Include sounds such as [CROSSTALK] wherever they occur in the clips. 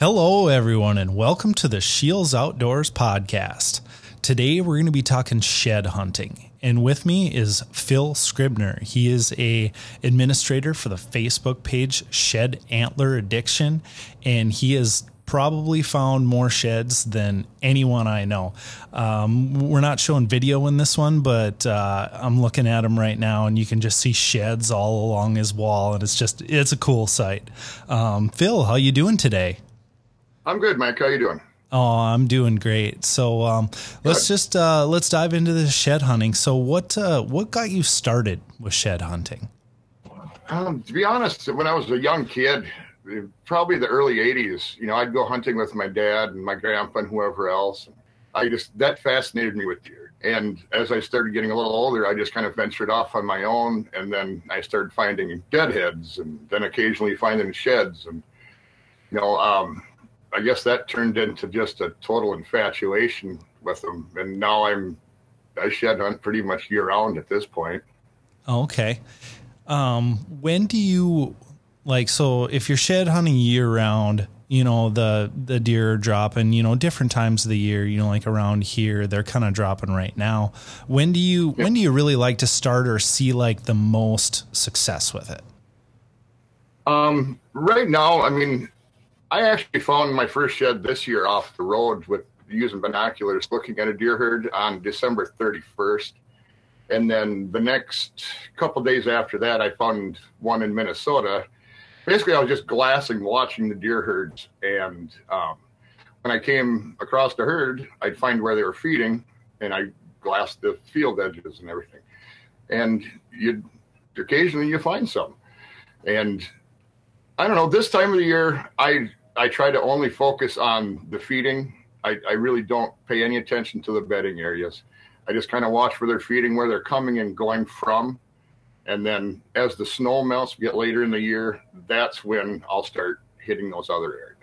Hello, everyone, and welcome to the Scheels Outdoors podcast. Today, we're going to be talking shed hunting, and with me is Phil Scribner. He is a administrator for the Facebook page Shed Antler Addiction, and he has probably found more sheds than anyone I know. Um, we're not showing video in this one, but uh, I'm looking at him right now, and you can just see sheds all along his wall, and it's just it's a cool sight. Um, Phil, how you doing today? I'm good, Mike. How you doing? Oh, I'm doing great. So um, let's just uh, let's dive into the shed hunting. So what uh, what got you started with shed hunting? Um, to be honest, when I was a young kid, probably the early '80s, you know, I'd go hunting with my dad and my grandpa and whoever else. I just that fascinated me with deer. And as I started getting a little older, I just kind of ventured off on my own, and then I started finding deadheads, and then occasionally finding sheds, and you know, um, I guess that turned into just a total infatuation with them, and now I'm I shed hunt pretty much year round at this point. Okay. Um, when do you like? So if you're shed hunting year round, you know the the deer are dropping. You know different times of the year. You know like around here they're kind of dropping right now. When do you when do you really like to start or see like the most success with it? Um, right now, I mean, I actually found my first shed this year off the road with using binoculars looking at a deer herd on December 31st. And then the next couple days after that, I found one in Minnesota. Basically, I was just glassing, watching the deer herds. And um, when I came across the herd, I'd find where they were feeding and I glassed the field edges and everything. And you occasionally you find some. And I don't know, this time of the year, I I try to only focus on the feeding. I, I really don't pay any attention to the bedding areas. I just kind of watch where they're feeding, where they're coming and going from. And then as the snow melts, get later in the year, that's when I'll start hitting those other areas.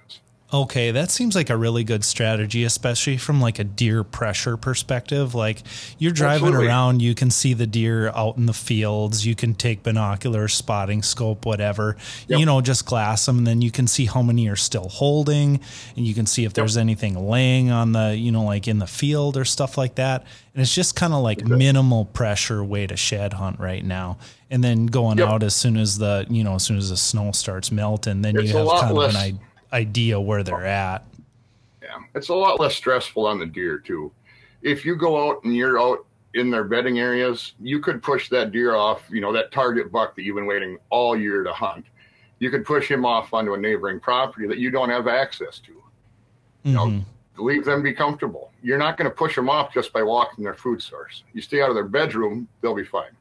Okay, that seems like a really good strategy, especially from like a deer pressure perspective. Like you're driving Absolutely. around, you can see the deer out in the fields. You can take binoculars, spotting scope, whatever. Yep. You know, just glass them, and then you can see how many are still holding, and you can see if there's yep. anything laying on the, you know, like in the field or stuff like that. And it's just kind of like okay. minimal pressure way to shed hunt right now. And then going yep. out as soon as the, you know, as soon as the snow starts melting, then it's you have kind of an idea idea where they're at. Yeah, it's a lot less stressful on the deer too. If you go out and you're out in their bedding areas, you could push that deer off. You know that target buck that you've been waiting all year to hunt. You could push him off onto a neighboring property that you don't have access to. You mm-hmm. know, leave them be comfortable. You're not going to push them off just by walking their food source. You stay out of their bedroom, they'll be fine.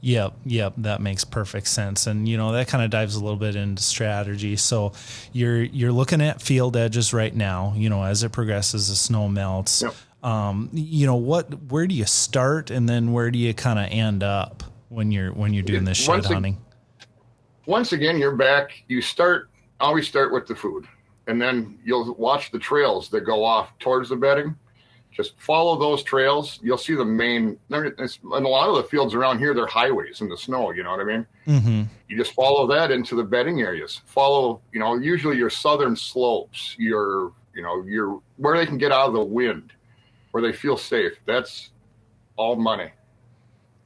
Yep, yep, that makes perfect sense. And you know, that kind of dives a little bit into strategy. So you're you're looking at field edges right now, you know, as it progresses, the snow melts. Yep. Um, you know, what where do you start and then where do you kind of end up when you're when you're doing this shed hunting? once again, you're back. You start always start with the food. And then you'll watch the trails that go off towards the bedding just follow those trails. You'll see the main. And a lot of the fields around here, they're highways in the snow. You know what I mean? Mm-hmm. You just follow that into the bedding areas. Follow, you know, usually your southern slopes, your, you know, your where they can get out of the wind, where they feel safe. That's all money.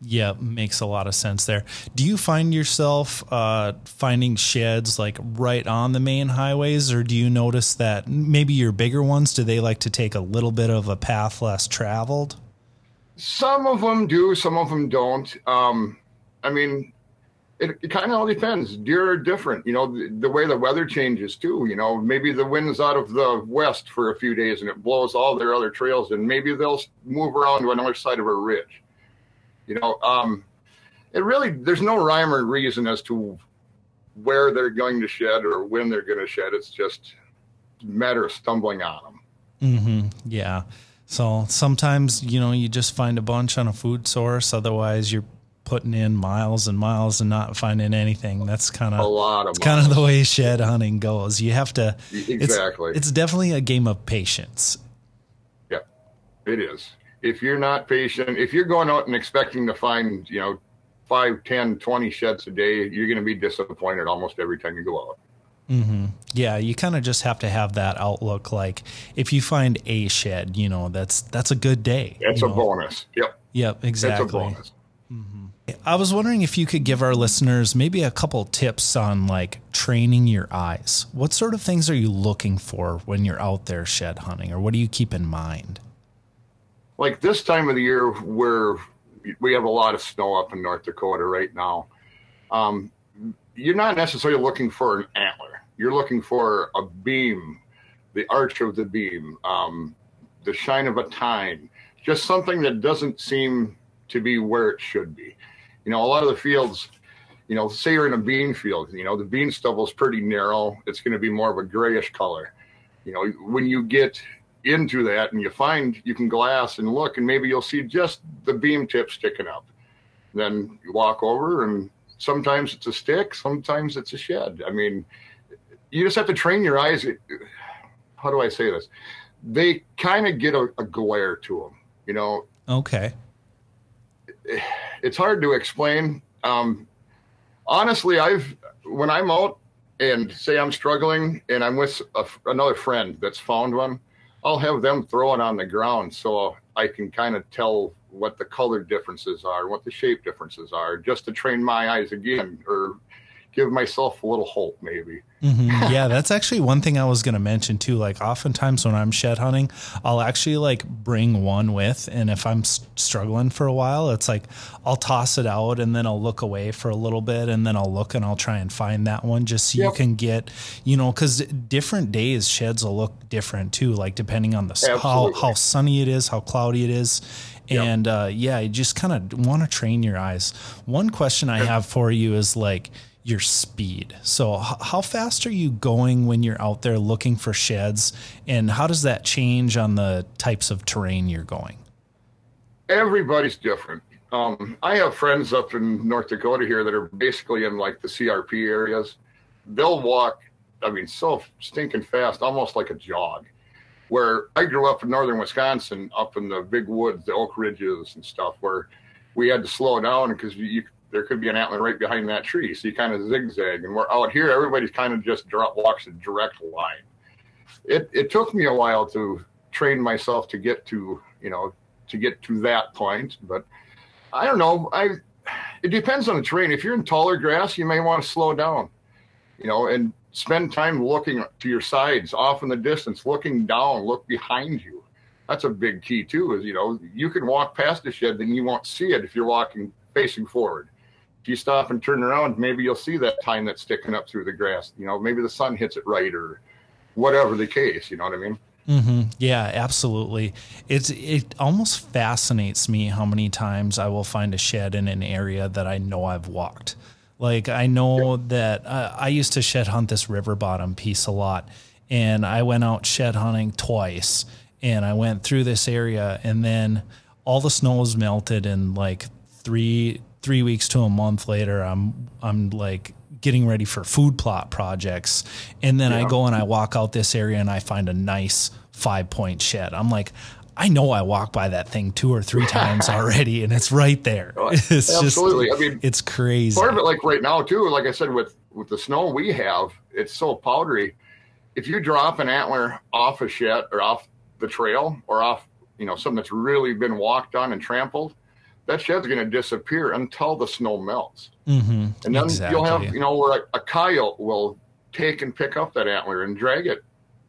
Yeah, makes a lot of sense there. Do you find yourself uh, finding sheds like right on the main highways, or do you notice that maybe your bigger ones do they like to take a little bit of a path less traveled? Some of them do, some of them don't. Um, I mean, it, it kind of all depends. Deer are different, you know, the, the, way the weather changes too. You know, maybe the wind's out of the west for a few days and it blows all their other trails, and maybe they'll move around to another side of a ridge you know, um, it really there's no rhyme or reason as to where they're going to shed or when they're going to shed. It's just a matter of stumbling on them. Mm-hmm. Yeah. So sometimes you know you just find a bunch on a food source. Otherwise, you're putting in miles and miles and not finding anything. That's kind of a lot of kind of the way shed hunting goes. You have to exactly. It's, it's definitely a game of patience. Yeah, it is if you're not patient, if you're going out and expecting to find, you know, 5, 10, 20 sheds a day, you're going to be disappointed almost every time you go out. Mm-hmm. Yeah, you kind of just have to have that outlook. Like, if you find a shed, you know, that's that's a good day. That's a know? bonus. Yep. Yep. Exactly. Mm-hmm. I was wondering if you could give our listeners maybe a couple tips on like training your eyes. What sort of things are you looking for when you're out there shed hunting, or what do you keep in mind? Like this time of the year, where we have a lot of snow up in North Dakota right now. Um, you're not necessarily looking for an antler. You're looking for a beam, the arch of the beam, um, the shine of a tine, just something that doesn't seem to be where it should be. You know, a lot of the fields, you know, say you're in a bean field, you know, the bean stubble is pretty narrow. It's going to be more of a grayish color. You know, when you get into that and you find you can glass and look and maybe you'll see just the beam tip sticking up. Then you walk over and sometimes it's a stick, sometimes it's a shed. I mean, you just have to train your eyes. How do I say this? They kind of get a, a glare to them, you know. Okay. It's hard to explain. Um, honestly, I've when I'm out and say I'm struggling and I'm with a, another friend that's found one, I'll have them throw it on the ground so I can kind of tell what the color differences are, what the shape differences are, just to train my eyes again or give myself a little hope maybe. Mm-hmm. [LAUGHS] Yeah, that's actually one thing I was going to mention too. Like oftentimes when I'm shed hunting, I'll actually like bring one with, and if I'm struggling for a while, it's like I'll toss it out and then I'll look away for a little bit, and then I'll look and I'll try and find that one just so yep. you can get, you know, because different days sheds will look different too, like depending on the how how sunny it is, how cloudy it is. Yep. And uh, yeah, you just kind of want to train your eyes. One question I have for you is like, your speed. So, how fast are you going when you're out there looking for sheds, and how does that change on the types of terrain you're going? Everybody's different. Um, I have friends up in North Dakota here that are basically in like the CRP areas. They'll walk, I mean, so stinking fast, almost like a jog. Where I grew up in northern Wisconsin, up in the big woods, the oak ridges and stuff, where we had to slow down because you there could be an antler right behind that tree. So you kind of zigzag. And we're out here, everybody's kind of just drop walks a direct line. It it took me a while to train myself to get to, you know, to get to that point. But I don't know. I it depends on the terrain. If you're in taller grass, you may want to slow down, you know, and spend time looking to your sides, off in the distance, looking down, look behind you. That's a big key too. Is you know you can walk past the shed, then you won't see it if you're walking facing forward if you stop and turn around, maybe you'll see that tine that's sticking up through the grass. You know, maybe the sun hits it right or whatever the case. You know what I mean? Mm-hmm. Yeah, absolutely. It's it almost fascinates me how many times I will find a shed in an area that I know I've walked. Like I know that uh, I used to shed hunt this river bottom piece a lot, and I went out shed hunting twice, and I went through this area, and then all the snow was melted, and like three three weeks to a month later, I'm I'm like getting ready for food plot projects, and then yeah. I go and I walk out this area and I find a nice five point shed. I'm like. I know I walked by that thing two or three [LAUGHS] times already, and it's right there. Oh, [LAUGHS] it's Absolutely. Just, I mean, it's crazy. Part of it, like right now, too. Like I said, with with the snow we have, it's so powdery. If you drop an antler off a shed or off the trail or off, you know, something that's really been walked on and trampled, that shed's going to disappear until the snow melts. Mm-hmm. And then exactly. you'll have, you know, where a, a, coyote will take and pick up that antler and drag it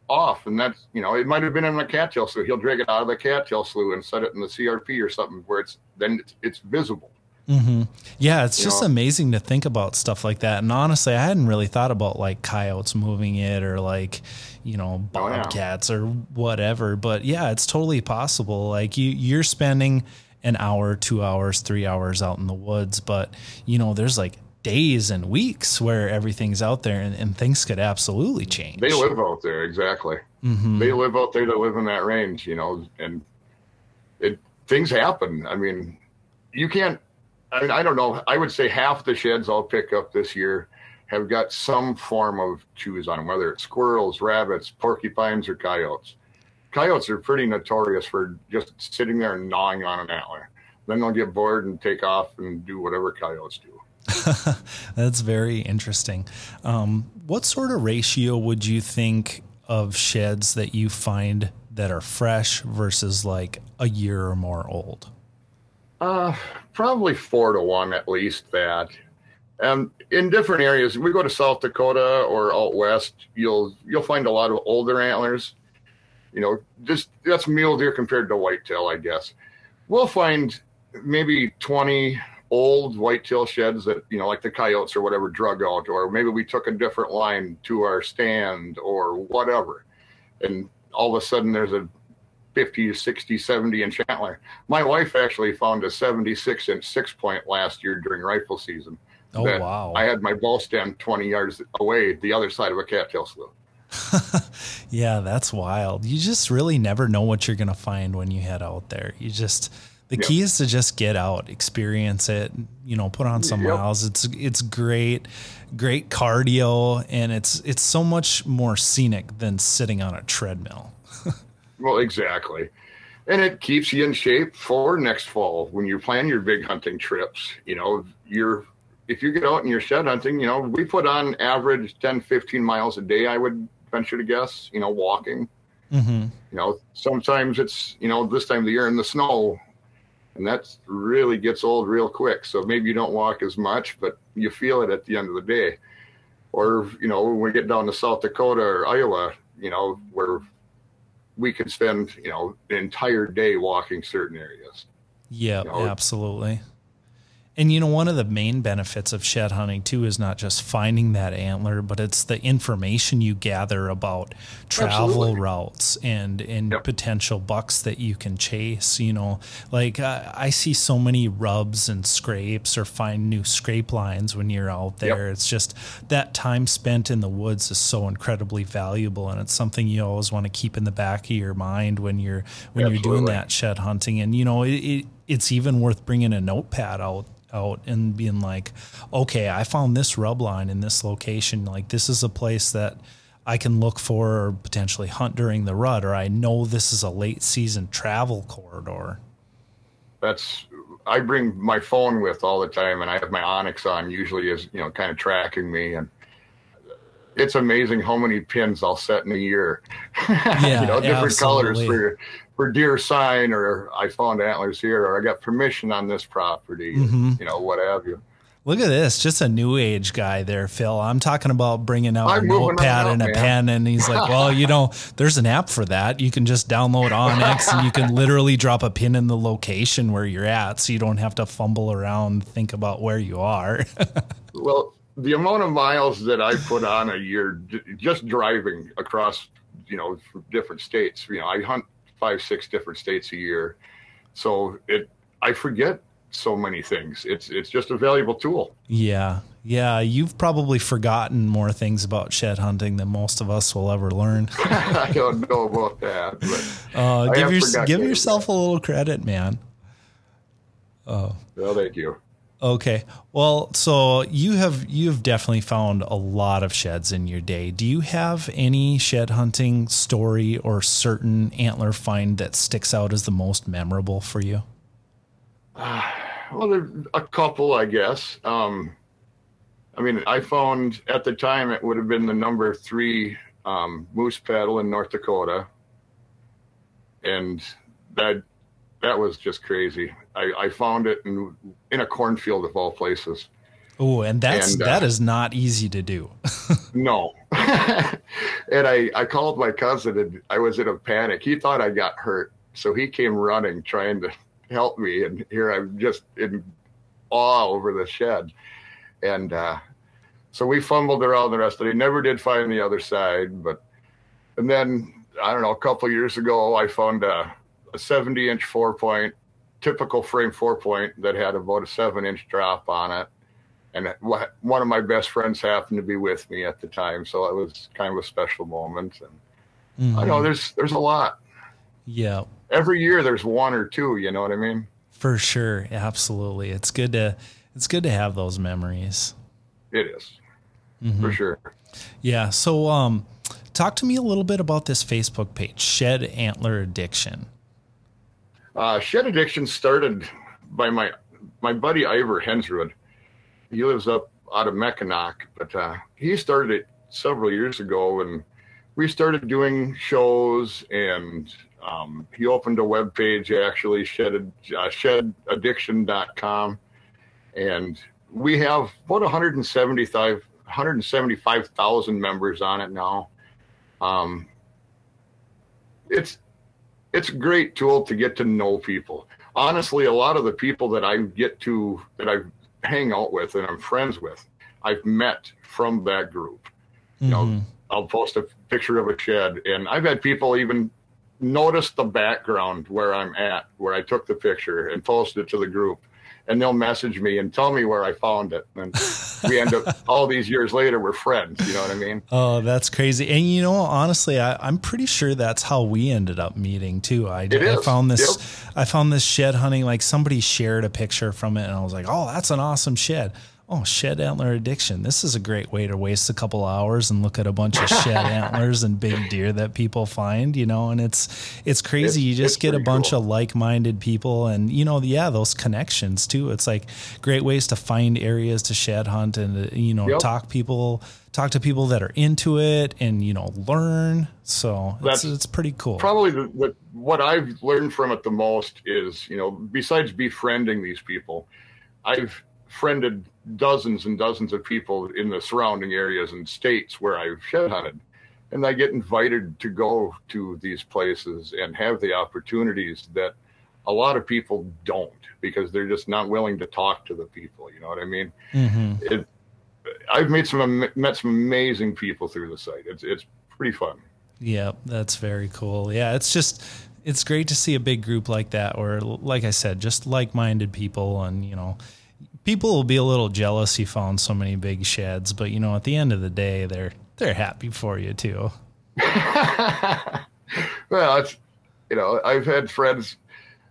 off. And that's, you know, it might have been in a cattail slough. He'll drag it out of the cattail slough and set it in the CRP or something where it's then it's, it's visible. Mm-hmm. Yeah, it's you just know? amazing to think about stuff like that. And honestly, I hadn't really thought about like coyotes moving it or like, you know, bobcats oh, yeah. or whatever. But yeah, it's totally possible. Like you, you're spending an hour, two hours, three hours out in the woods. But, you know, there's like days and weeks where everything's out there and, and things could absolutely change. They live out there, exactly. Mm-hmm. They live out there to live in that range, you know, and it things happen. I mean, you can't I mean, I don't know. I would say half the sheds I'll pick up this year have got some form of chews on them, whether it's squirrels, rabbits, porcupines, or coyotes coyotes are pretty notorious for just sitting there and gnawing on an antler. Then they'll get bored and take off and do whatever coyotes do. [LAUGHS] That's very interesting. Um, what sort of ratio would you think of sheds that you find that are fresh versus like a year or more old? Uh, probably four to one at least that. And in different areas, we go to South Dakota or out west, you'll you'll find a lot of older antlers. You know, just that's mule deer compared to whitetail, I guess. We'll find maybe 20 old whitetail sheds that, you know, like the coyotes or whatever drug out, or maybe we took a different line to our stand or whatever. And all of a sudden there's a 50, 60, 70 inch antler. My wife actually found a 76 inch six point last year during rifle season. Oh, wow. I had my ball stand 20 yards away, the other side of a cattail slough. [LAUGHS] yeah, that's wild. You just really never know what you're going to find when you head out there. You just, the yep. key is to just get out, experience it, you know, put on some yep. miles. It's, it's great, great cardio, and it's, it's so much more scenic than sitting on a treadmill. [LAUGHS] Well, exactly. And it keeps you in shape for next fall when you plan your big hunting trips. You know, you're if you get out and you're shed hunting, you know, we put on average 10, 15 miles a day, I would venture to guess, you know, walking. Mm-hmm. You know, sometimes it's, you know, this time of the year in the snow, and that really gets old real quick. So maybe you don't walk as much, but you feel it at the end of the day. Or, you know, when we get down to South Dakota or Iowa, you know, where we can spend you know an entire day walking certain areas. Yeah, you know, absolutely. And you know, one of the main benefits of shed hunting too is not just finding that antler, but it's the information you gather about travel Absolutely. routes and and yep. potential bucks that you can chase. You know, like uh, I see so many rubs and scrapes or find new scrape lines when you're out there. Yep. It's just that time spent in the woods is so incredibly valuable, and it's something you always want to keep in the back of your mind when you're when Absolutely. you're doing that shed hunting. And you know, it, it it's even worth bringing a notepad out out and being like, okay, I found this rub line in this location. Like this is a place that I can look for or potentially hunt during the rut, or I know this is a late season travel corridor. That's I bring my phone with all the time, and I have my onX on usually is you know, kind of tracking me and. It's amazing how many pins I'll set in a year. [LAUGHS] Yeah, you know, different absolutely. colors for for deer sign or I found antlers here or I got permission on this property, mm-hmm. you know, what have you. Look at this, just a new age guy there, Phil. I'm talking about bringing out I'm a notepad and a man. pen, and he's like, "Well, you know, [LAUGHS] there's an app for that. You can just download onX, and you can literally drop a pin in the location where you're at, so you don't have to fumble around, think about where you are." [LAUGHS] well, the amount of miles that I put on a year just driving across, you know, different states. You know, I hunt five, six different states a year. So it, I forget so many things. It's it's just a valuable tool. Yeah. Yeah, you've probably forgotten more things about shed hunting than most of us will ever learn. [LAUGHS] I don't know about that, but [LAUGHS] uh, give, your, give yourself a little credit, man. Oh, well, thank you. Okay. Well, so you have you have definitely found a lot of sheds in your day. Do you have any shed hunting story or certain antler find that sticks out as the most memorable for you? Uh, well, a couple, I guess. Um, I mean, I found at the time it would have been the number three um, moose paddle in North Dakota, and that that was just crazy. I, I found it in in a cornfield of all places. Oh, and that's and, uh, that is not easy to do. [LAUGHS] no. [LAUGHS] and I I called my cousin and I was in a panic. He thought I got hurt, so he came running trying to help me. And here I'm just in awe over the shed, and uh, so we fumbled around the rest of it. Never did find the other side, but and then I don't know. A couple years ago, I found a, a 70 inch four point typical frame four point that had about a seven inch drop on it. And one of my best friends happened to be with me at the time, so it was kind of a special moment. And mm-hmm. I know there's there's a lot. Yeah. Every year there's one or two. You know what I mean? For sure, absolutely. It's good to it's good to have those memories. It is. Mm-hmm. for sure. Yeah. So, um, talk to me a little bit about this Facebook page, Shed Antler Addiction. Uh, shed addiction started by my my buddy Ivor Hensrud. he lives up out of Mackinac, but uh, he started it several years ago, and we started doing shows. And um, he opened a web page actually, shed uh, shedaddiction.com, and we have about 175 175,000 members on it now. Um, it's it's a great tool to get to know people. Honestly, a lot of the people that I get to that I hang out with and I'm friends with, I've met from that group. Mm-hmm. You know, mm-hmm. I'll post a picture of a shed, and I've had people even notice the background where I'm at, where I took the picture, and post it to the group and they'll message me and tell me where I found it. And we end up [LAUGHS] all these years later, we're friends. You know what I mean? Oh, that's crazy. And you know, honestly, I, am pretty sure that's how we ended up meeting too. I, I found this, yep. I found this shed hunting. Like somebody shared a picture from it, and I was like, oh, that's an awesome shed oh, shed antler addiction. This is a great way to waste a couple hours and look at a bunch of shed [LAUGHS] antlers and big deer that people find, you know, and it's it's crazy. It's, you just get a bunch cool. of like-minded people and you know, yeah, those connections too. It's like great ways to find areas to shed hunt and you know, yep. talk people talk to people that are into it and you know, learn. So That's it's, it's pretty cool. Probably the, the, what I've learned from it the most is, you know, besides befriending these people, I've friended dozens and dozens of people in the surrounding areas and states where I've shed hunted. And I get invited to go to these places and have the opportunities that a lot of people don't because they're just not willing to talk to the people. You know what I mean? Mm-hmm. It, I've made some met some amazing people through the site. It's it's pretty fun. Yeah, that's very cool. Yeah, it's just it's great to see a big group like that, or like I said, just like-minded people, and you know, people will be a little jealous you found so many big sheds, but you know, at the end of the day, they're they're happy for you too. [LAUGHS] well, it's you know, I've had friends.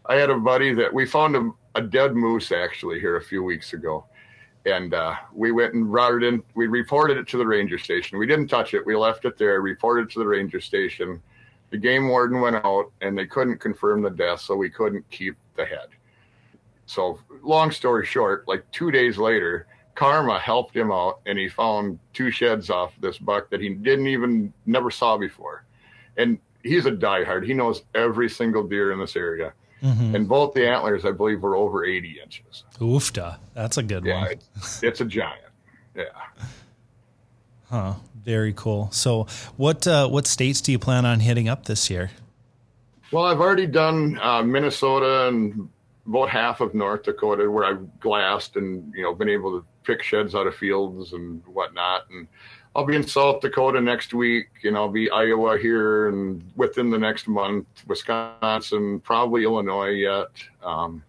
I had a buddy that we found a, a dead moose actually here a few weeks ago, and uh, we went and routed in. We reported it to the ranger station. We didn't touch it. We left it there. Reported to the ranger station. The game warden went out, and they couldn't confirm the death, so we couldn't keep the head. So, long story short, like two days later, Karma helped him out and he found two sheds off this buck that he didn't even never saw before. And he's a diehard. He knows every single deer in this area. Mm-hmm. And both the antlers, I believe, were over 80 inches. Oofta. That's a good yeah, one. It's, it's a giant. Yeah. Huh. Very cool. So, what uh, what states do you plan on hitting up this year? Well, I've already done uh, Minnesota and about half of North Dakota where I've glassed and you know been able to pick sheds out of fields and whatnot. And I'll be in South Dakota next week, and I'll be Iowa here, and within the next month, Wisconsin, probably Illinois yet. Um,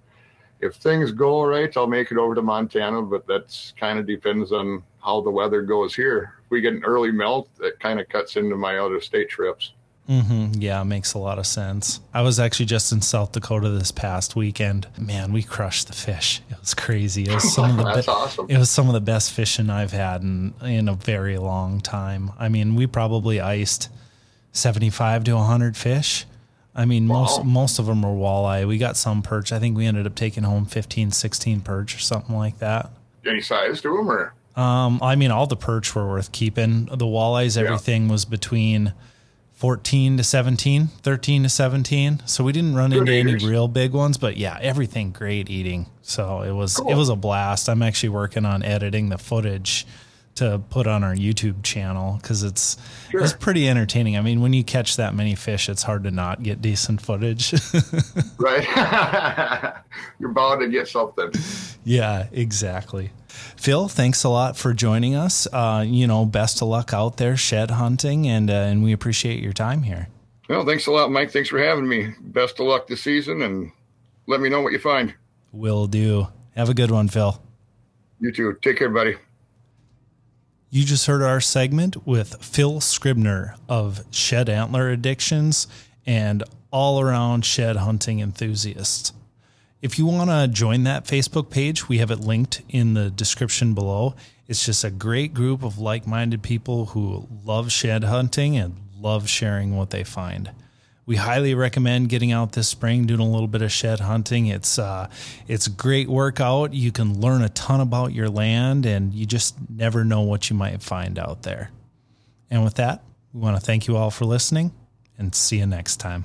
if things go right, I'll make it over to Montana, but that's kind of depends on how the weather goes here. If we get an early melt, that kind of cuts into my out of state trips. Mm-hmm. Yeah, makes a lot of sense. I was actually just in South Dakota this past weekend. Man, we crushed the fish. It was crazy. It was some of the [LAUGHS] That's be- awesome. It was some of the best fishing I've had in in a very long time. I mean, we probably iced seventy five to hundred fish. I mean, wow. most most of them were walleye. We got some perch. I think we ended up taking home 15, 16 perch or something like that. Any size to them, or? Um, I mean, all the perch were worth keeping. The walleyes, everything yeah. was between 14 to 17, 13 to 17. So we didn't run Good into eaters. any real big ones, but yeah, everything great eating. So it was cool. it was a blast. I'm actually working on editing the footage to put on our YouTube channel because it's sure. it's pretty entertaining. I mean, when you catch that many fish, it's hard to not get decent footage. [LAUGHS] right, [LAUGHS] you're bound to get something. Yeah, exactly. Phil, thanks a lot for joining us. Uh, you know, best of luck out there shed hunting, and uh, and we appreciate your time here. Well, thanks a lot, Mike. Thanks for having me. Best of luck this season, and let me know what you find. Will do. Have a good one, Phil. You too. Take care, buddy. You just heard our segment with Phil Scribner of Shed Antler Addictions and all around shed hunting enthusiasts. If you want to join that Facebook page, we have it linked in the description below. It's just a great group of like minded people who love shed hunting and love sharing what they find. we highly recommend getting out this spring, doing a little bit of shed hunting. It's uh, it's great workout. You can learn a ton about your land, and you just never know what you might find out there. And with that, we want to thank you all for listening, and see you next time.